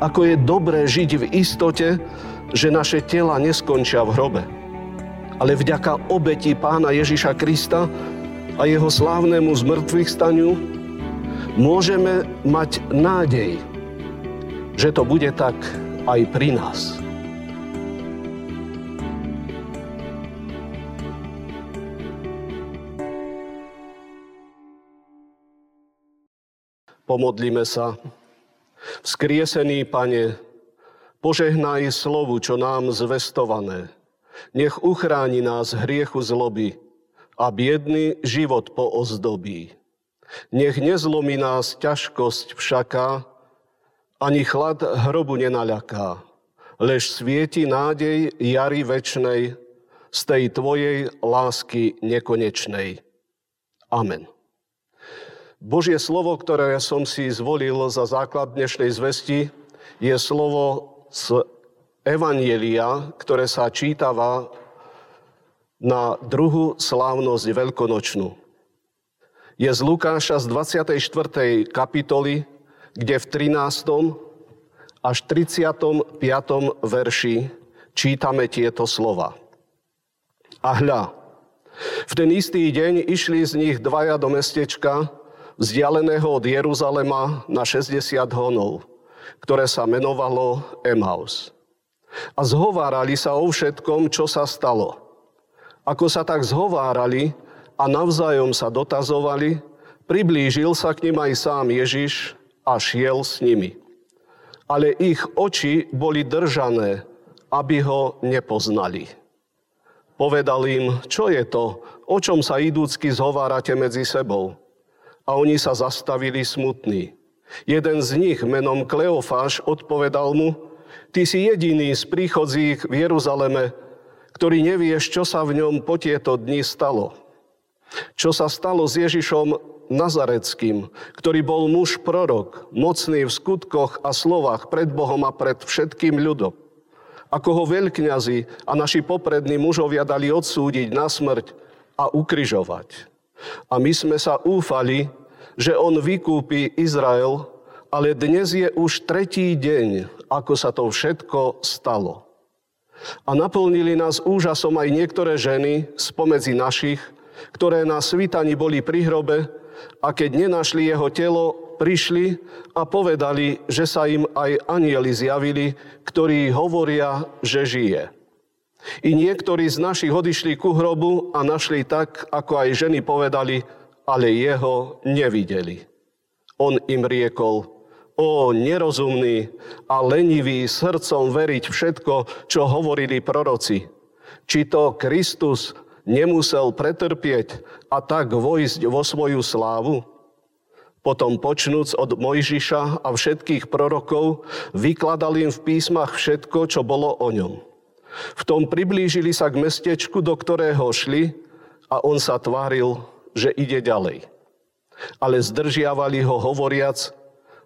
ako je dobré žiť v istote, že naše tela neskončia v hrobe. Ale vďaka obeti pána Ježiša Krista a jeho slávnemu zmrtvých staniu môžeme mať nádej, že to bude tak aj pri nás. Pomodlíme sa. Vzkriesený Pane, požehnaj slovu, čo nám zvestované. Nech uchráni nás hriechu zloby a biedný život poozdobí. Nech nezlomí nás ťažkosť všaká, ani chlad hrobu nenaľaká. Lež svieti nádej jary večnej z tej Tvojej lásky nekonečnej. Amen. Božie slovo, ktoré som si zvolil za základ dnešnej zvesti, je slovo z Evanielia, ktoré sa čítava na druhú slávnosť veľkonočnú. Je z Lukáša z 24. kapitoly, kde v 13. až 35. verši čítame tieto slova. A hľa, v ten istý deň išli z nich dvaja do mestečka, vzdialeného od Jeruzalema na 60 honov, ktoré sa menovalo Emaus. A zhovárali sa o všetkom, čo sa stalo. Ako sa tak zhovárali a navzájom sa dotazovali, priblížil sa k nim aj sám Ježiš a šiel s nimi. Ale ich oči boli držané, aby ho nepoznali. Povedal im, čo je to, o čom sa idúcky zhovárate medzi sebou a oni sa zastavili smutní. Jeden z nich menom Kleofáš odpovedal mu, ty si jediný z príchodzích v Jeruzaleme, ktorý nevieš, čo sa v ňom po tieto dni stalo. Čo sa stalo s Ježišom Nazareckým, ktorý bol muž prorok, mocný v skutkoch a slovách pred Bohom a pred všetkým ľudom. Ako ho veľkňazi a naši poprední mužovia dali odsúdiť na smrť a ukryžovať. A my sme sa úfali, že on vykúpi Izrael, ale dnes je už tretí deň, ako sa to všetko stalo. A naplnili nás úžasom aj niektoré ženy spomedzi našich, ktoré na svitaní boli pri hrobe a keď nenašli jeho telo, prišli a povedali, že sa im aj anieli zjavili, ktorí hovoria, že žije. I niektorí z našich odišli ku hrobu a našli tak, ako aj ženy povedali, ale jeho nevideli. On im riekol, o nerozumný a lenivý srdcom veriť všetko, čo hovorili proroci. Či to Kristus nemusel pretrpieť a tak vojsť vo svoju slávu? Potom počnúc od Mojžiša a všetkých prorokov, vykladal im v písmach všetko, čo bolo o ňom. V tom priblížili sa k mestečku, do ktorého šli a on sa tváril, že ide ďalej. Ale zdržiavali ho hovoriac,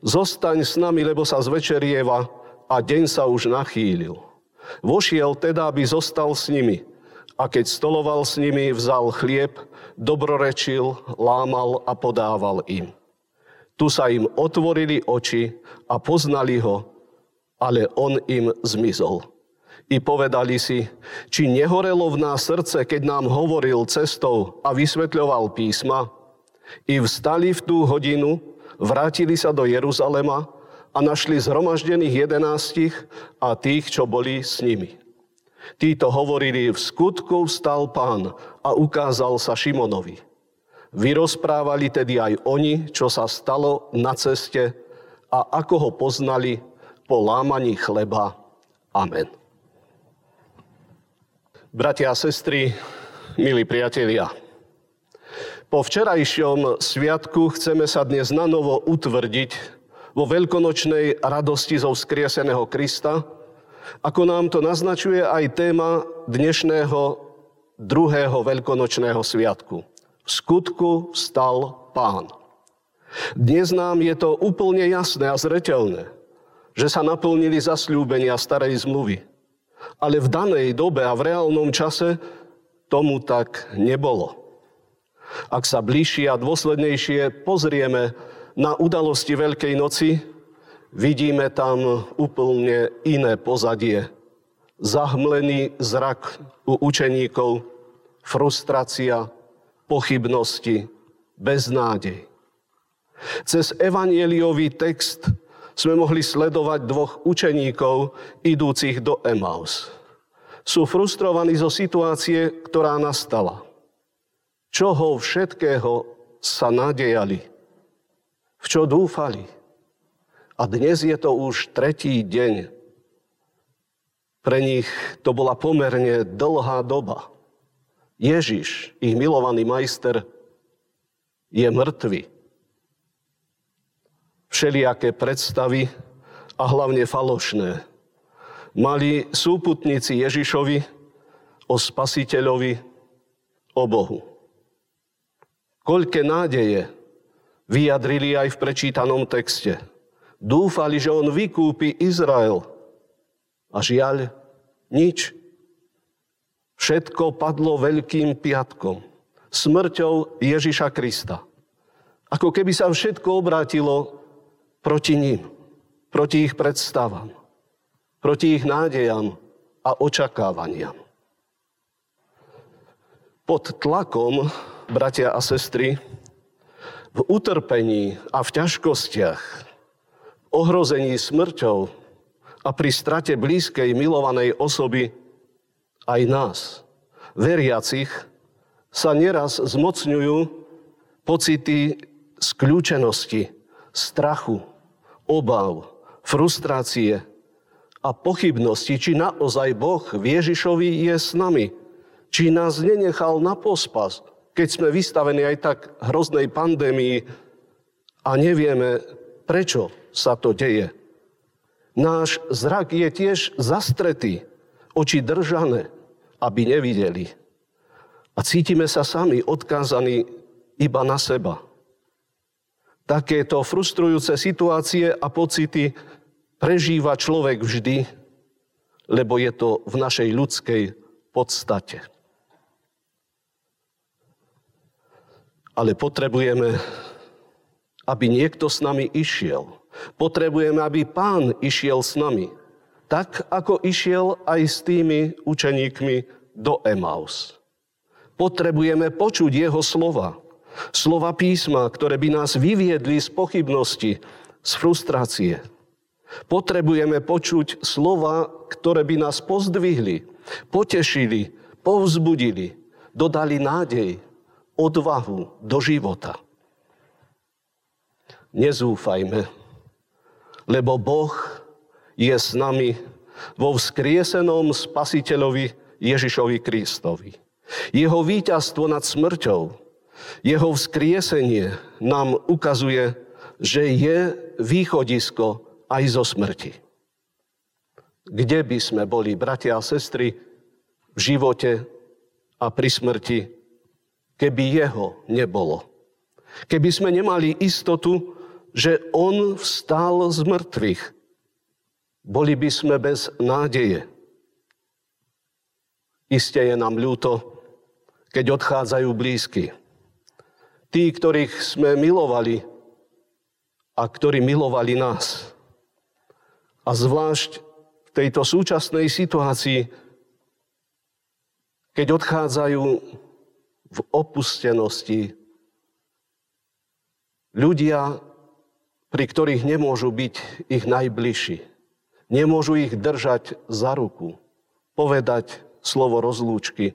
zostaň s nami, lebo sa zvečerieva a deň sa už nachýlil. Vošiel teda, aby zostal s nimi. A keď stoloval s nimi, vzal chlieb, dobrorečil, lámal a podával im. Tu sa im otvorili oči a poznali ho, ale on im zmizol i povedali si, či nehorelo v nás srdce, keď nám hovoril cestou a vysvetľoval písma. I vstali v tú hodinu, vrátili sa do Jeruzalema a našli zhromaždených jedenástich a tých, čo boli s nimi. Títo hovorili, v skutku vstal pán a ukázal sa Šimonovi. Vyrozprávali tedy aj oni, čo sa stalo na ceste a ako ho poznali po lámaní chleba. Amen. Bratia a sestry, milí priatelia, po včerajšom sviatku chceme sa dnes na novo utvrdiť vo veľkonočnej radosti zo vzkrieseného Krista, ako nám to naznačuje aj téma dnešného druhého veľkonočného sviatku. V skutku stal pán. Dnes nám je to úplne jasné a zretelné, že sa naplnili zasľúbenia starej zmluvy ale v danej dobe a v reálnom čase tomu tak nebolo. Ak sa bližšie a dôslednejšie pozrieme na udalosti Veľkej noci, vidíme tam úplne iné pozadie. Zahmlený zrak u učeníkov, frustrácia, pochybnosti, beznádej. Cez evanieliový text sme mohli sledovať dvoch učeníkov idúcich do Emaus. Sú frustrovaní zo situácie, ktorá nastala. Čoho všetkého sa nadejali? V čo dúfali? A dnes je to už tretí deň. Pre nich to bola pomerne dlhá doba. Ježiš, ich milovaný majster, je mŕtvy všelijaké predstavy a hlavne falošné. Mali súputníci Ježišovi o spasiteľovi, o Bohu. Koľké nádeje vyjadrili aj v prečítanom texte. Dúfali, že on vykúpi Izrael. A žiaľ, nič. Všetko padlo veľkým piatkom. Smrťou Ježiša Krista. Ako keby sa všetko obrátilo proti ním, proti ich predstavám, proti ich nádejam a očakávaniam. Pod tlakom, bratia a sestry, v utrpení a v ťažkostiach, v ohrození smrťou a pri strate blízkej milovanej osoby aj nás, veriacich, sa neraz zmocňujú pocity skľúčenosti, strachu, obav, frustrácie a pochybnosti, či naozaj Boh v Ježišovi je s nami, či nás nenechal na pospas, keď sme vystavení aj tak hroznej pandémii a nevieme, prečo sa to deje. Náš zrak je tiež zastretý, oči držané, aby nevideli. A cítime sa sami odkázaní iba na seba takéto frustrujúce situácie a pocity prežíva človek vždy, lebo je to v našej ľudskej podstate. Ale potrebujeme, aby niekto s nami išiel. Potrebujeme, aby pán išiel s nami. Tak, ako išiel aj s tými učeníkmi do Emaus. Potrebujeme počuť jeho slova. Slova písma, ktoré by nás vyviedli z pochybnosti, z frustrácie. Potrebujeme počuť slova, ktoré by nás pozdvihli, potešili, povzbudili, dodali nádej, odvahu do života. Nezúfajme, lebo Boh je s nami vo vzkriesenom spasiteľovi Ježišovi Kristovi. Jeho víťazstvo nad smrťou, jeho vzkriesenie nám ukazuje, že je východisko aj zo smrti. Kde by sme boli, bratia a sestry, v živote a pri smrti, keby jeho nebolo? Keby sme nemali istotu, že on vstal z mŕtvych, boli by sme bez nádeje. Isté je nám ľúto, keď odchádzajú blízky tí, ktorých sme milovali a ktorí milovali nás. A zvlášť v tejto súčasnej situácii, keď odchádzajú v opustenosti ľudia, pri ktorých nemôžu byť ich najbližší. Nemôžu ich držať za ruku, povedať slovo rozlúčky,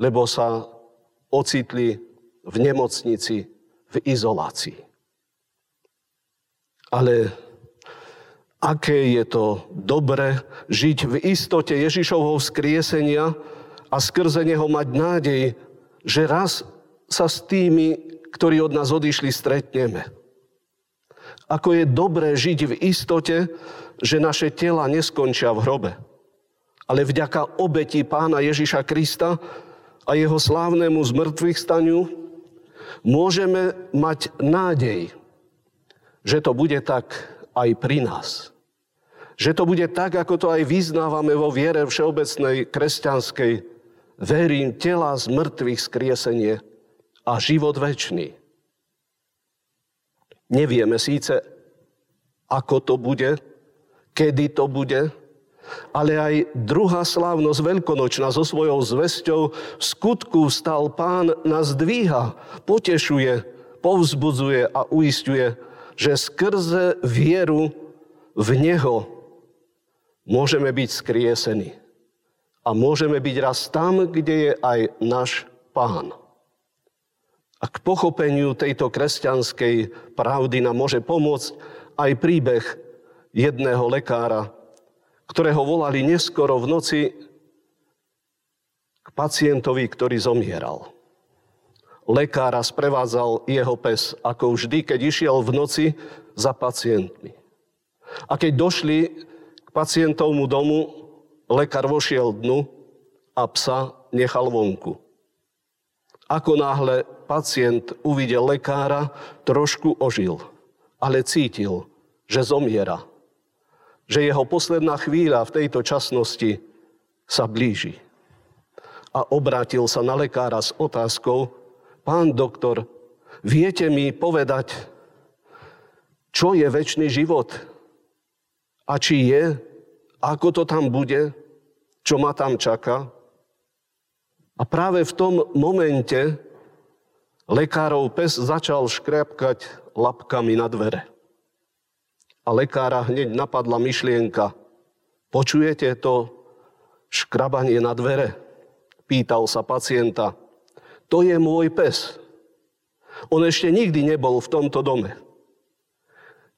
lebo sa ocitli v nemocnici, v izolácii. Ale aké je to dobre žiť v istote Ježišovho vzkriesenia a skrze Neho mať nádej, že raz sa s tými, ktorí od nás odišli, stretneme. Ako je dobré žiť v istote, že naše tela neskončia v hrobe, ale vďaka obeti pána Ježiša Krista a jeho slávnemu zmrtvých staniu môžeme mať nádej, že to bude tak aj pri nás. Že to bude tak, ako to aj vyznávame vo viere všeobecnej kresťanskej. Verím tela z mŕtvych skriesenie a život väčší. Nevieme síce, ako to bude, kedy to bude, ale aj druhá slávnosť veľkonočná so svojou zväzťou v skutku stal pán nás dvíha, potešuje, povzbudzuje a uistuje, že skrze vieru v Neho môžeme byť skriesení. A môžeme byť raz tam, kde je aj náš pán. A k pochopeniu tejto kresťanskej pravdy nám môže pomôcť aj príbeh jedného lekára, ktorého volali neskoro v noci k pacientovi, ktorý zomieral. Lekára sprevádzal jeho pes, ako vždy, keď išiel v noci za pacientmi. A keď došli k pacientovmu domu, lekár vošiel dnu a psa nechal vonku. Ako náhle pacient uvidel lekára, trošku ožil, ale cítil, že zomiera že jeho posledná chvíľa v tejto časnosti sa blíži. A obrátil sa na lekára s otázkou, pán doktor, viete mi povedať, čo je väčší život? A či je? Ako to tam bude? Čo ma tam čaká? A práve v tom momente lekárov pes začal škrapkať lapkami na dvere a lekára hneď napadla myšlienka. Počujete to škrabanie na dvere? Pýtal sa pacienta. To je môj pes. On ešte nikdy nebol v tomto dome.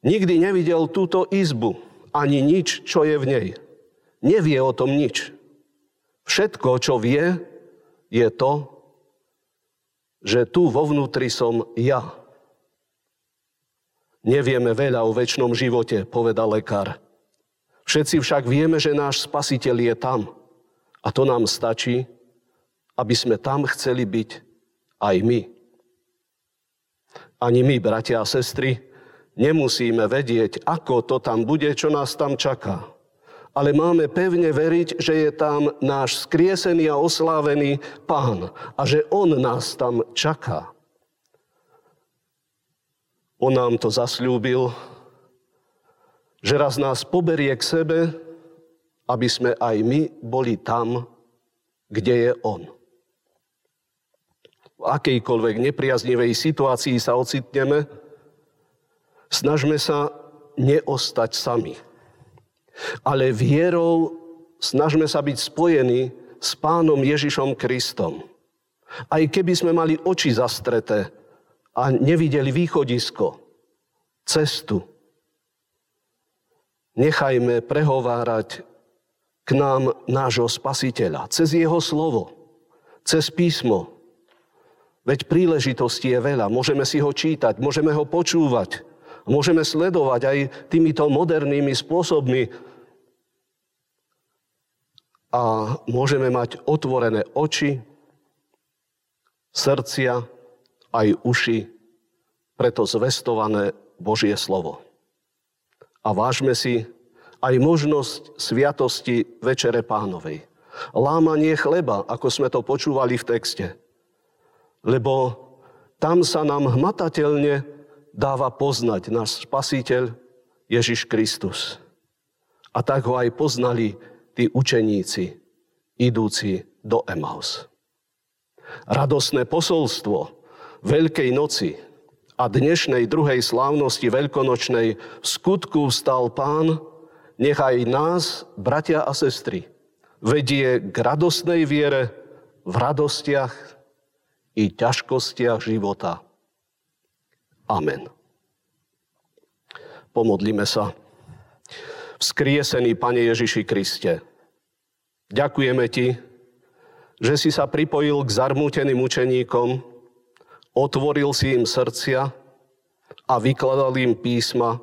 Nikdy nevidel túto izbu, ani nič, čo je v nej. Nevie o tom nič. Všetko, čo vie, je to, že tu vo vnútri som ja. Nevieme veľa o väčšnom živote, povedal lekár. Všetci však vieme, že náš spasiteľ je tam. A to nám stačí, aby sme tam chceli byť aj my. Ani my, bratia a sestry, nemusíme vedieť, ako to tam bude, čo nás tam čaká. Ale máme pevne veriť, že je tam náš skriesený a oslávený pán a že on nás tam čaká. On nám to zasľúbil, že raz nás poberie k sebe, aby sme aj my boli tam, kde je On. V akejkoľvek nepriaznivej situácii sa ocitneme, snažme sa neostať sami. Ale vierou snažme sa byť spojení s Pánom Ježišom Kristom. Aj keby sme mali oči zastreté, a nevideli východisko, cestu. Nechajme prehovárať k nám nášho spasiteľa, cez jeho slovo, cez písmo. Veď príležitosti je veľa, môžeme si ho čítať, môžeme ho počúvať, môžeme sledovať aj týmito modernými spôsobmi a môžeme mať otvorené oči, srdcia, aj uši preto zvestované Božie slovo. A vážme si aj možnosť sviatosti Večere pánovej. Lámanie chleba, ako sme to počúvali v texte. Lebo tam sa nám hmatateľne dáva poznať náš spasiteľ Ježiš Kristus. A tak ho aj poznali tí učeníci, idúci do Emaus. Radosné posolstvo, Veľkej noci a dnešnej druhej slávnosti veľkonočnej v skutku vstal Pán, nechaj nás, bratia a sestry, vedie k radostnej viere v radostiach i ťažkostiach života. Amen. Pomodlíme sa. Vzkriesený Pane Ježiši Kriste, ďakujeme Ti, že si sa pripojil k zarmúteným učeníkom, Otvoril si im srdcia a vykladal im písma,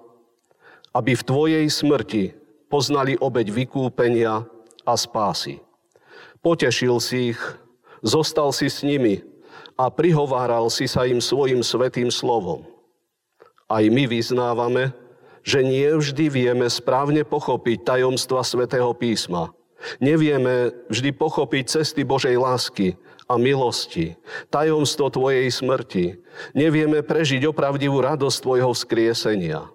aby v Tvojej smrti poznali obeď vykúpenia a spásy. Potešil si ich, zostal si s nimi a prihováral si sa im svojim svetým slovom. Aj my vyznávame, že nie vždy vieme správne pochopiť tajomstva svätého písma. Nevieme vždy pochopiť cesty Božej lásky a milosti, tajomstvo Tvojej smrti. Nevieme prežiť opravdivú radosť Tvojho vzkriesenia.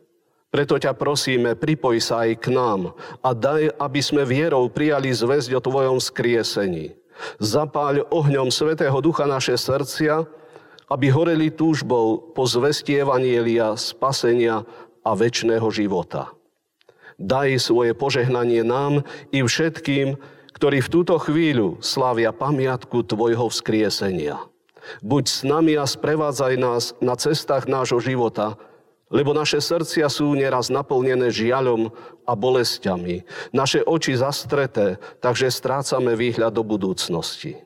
Preto ťa prosíme, pripoj sa aj k nám a daj, aby sme vierou prijali zväzť o Tvojom skriesení. Zapáľ ohňom Svetého Ducha naše srdcia, aby horeli túžbou po zvesti Evanielia, spasenia a väčšného života. Daj svoje požehnanie nám i všetkým, ktorí v túto chvíľu slavia pamiatku Tvojho vzkriesenia. Buď s nami a sprevádzaj nás na cestách nášho života, lebo naše srdcia sú neraz naplnené žiaľom a bolestiami, naše oči zastreté, takže strácame výhľad do budúcnosti.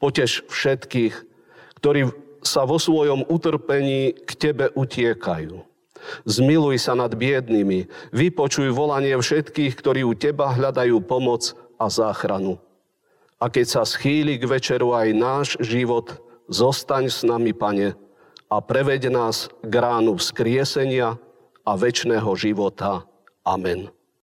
Potež všetkých, ktorí sa vo svojom utrpení k Tebe utiekajú. Zmiluj sa nad biednými, vypočuj volanie všetkých, ktorí u Teba hľadajú pomoc a záchranu. A keď sa schýli k večeru aj náš život, zostaň s nami, Pane, a preveď nás k ránu vzkriesenia a väčšného života. Amen.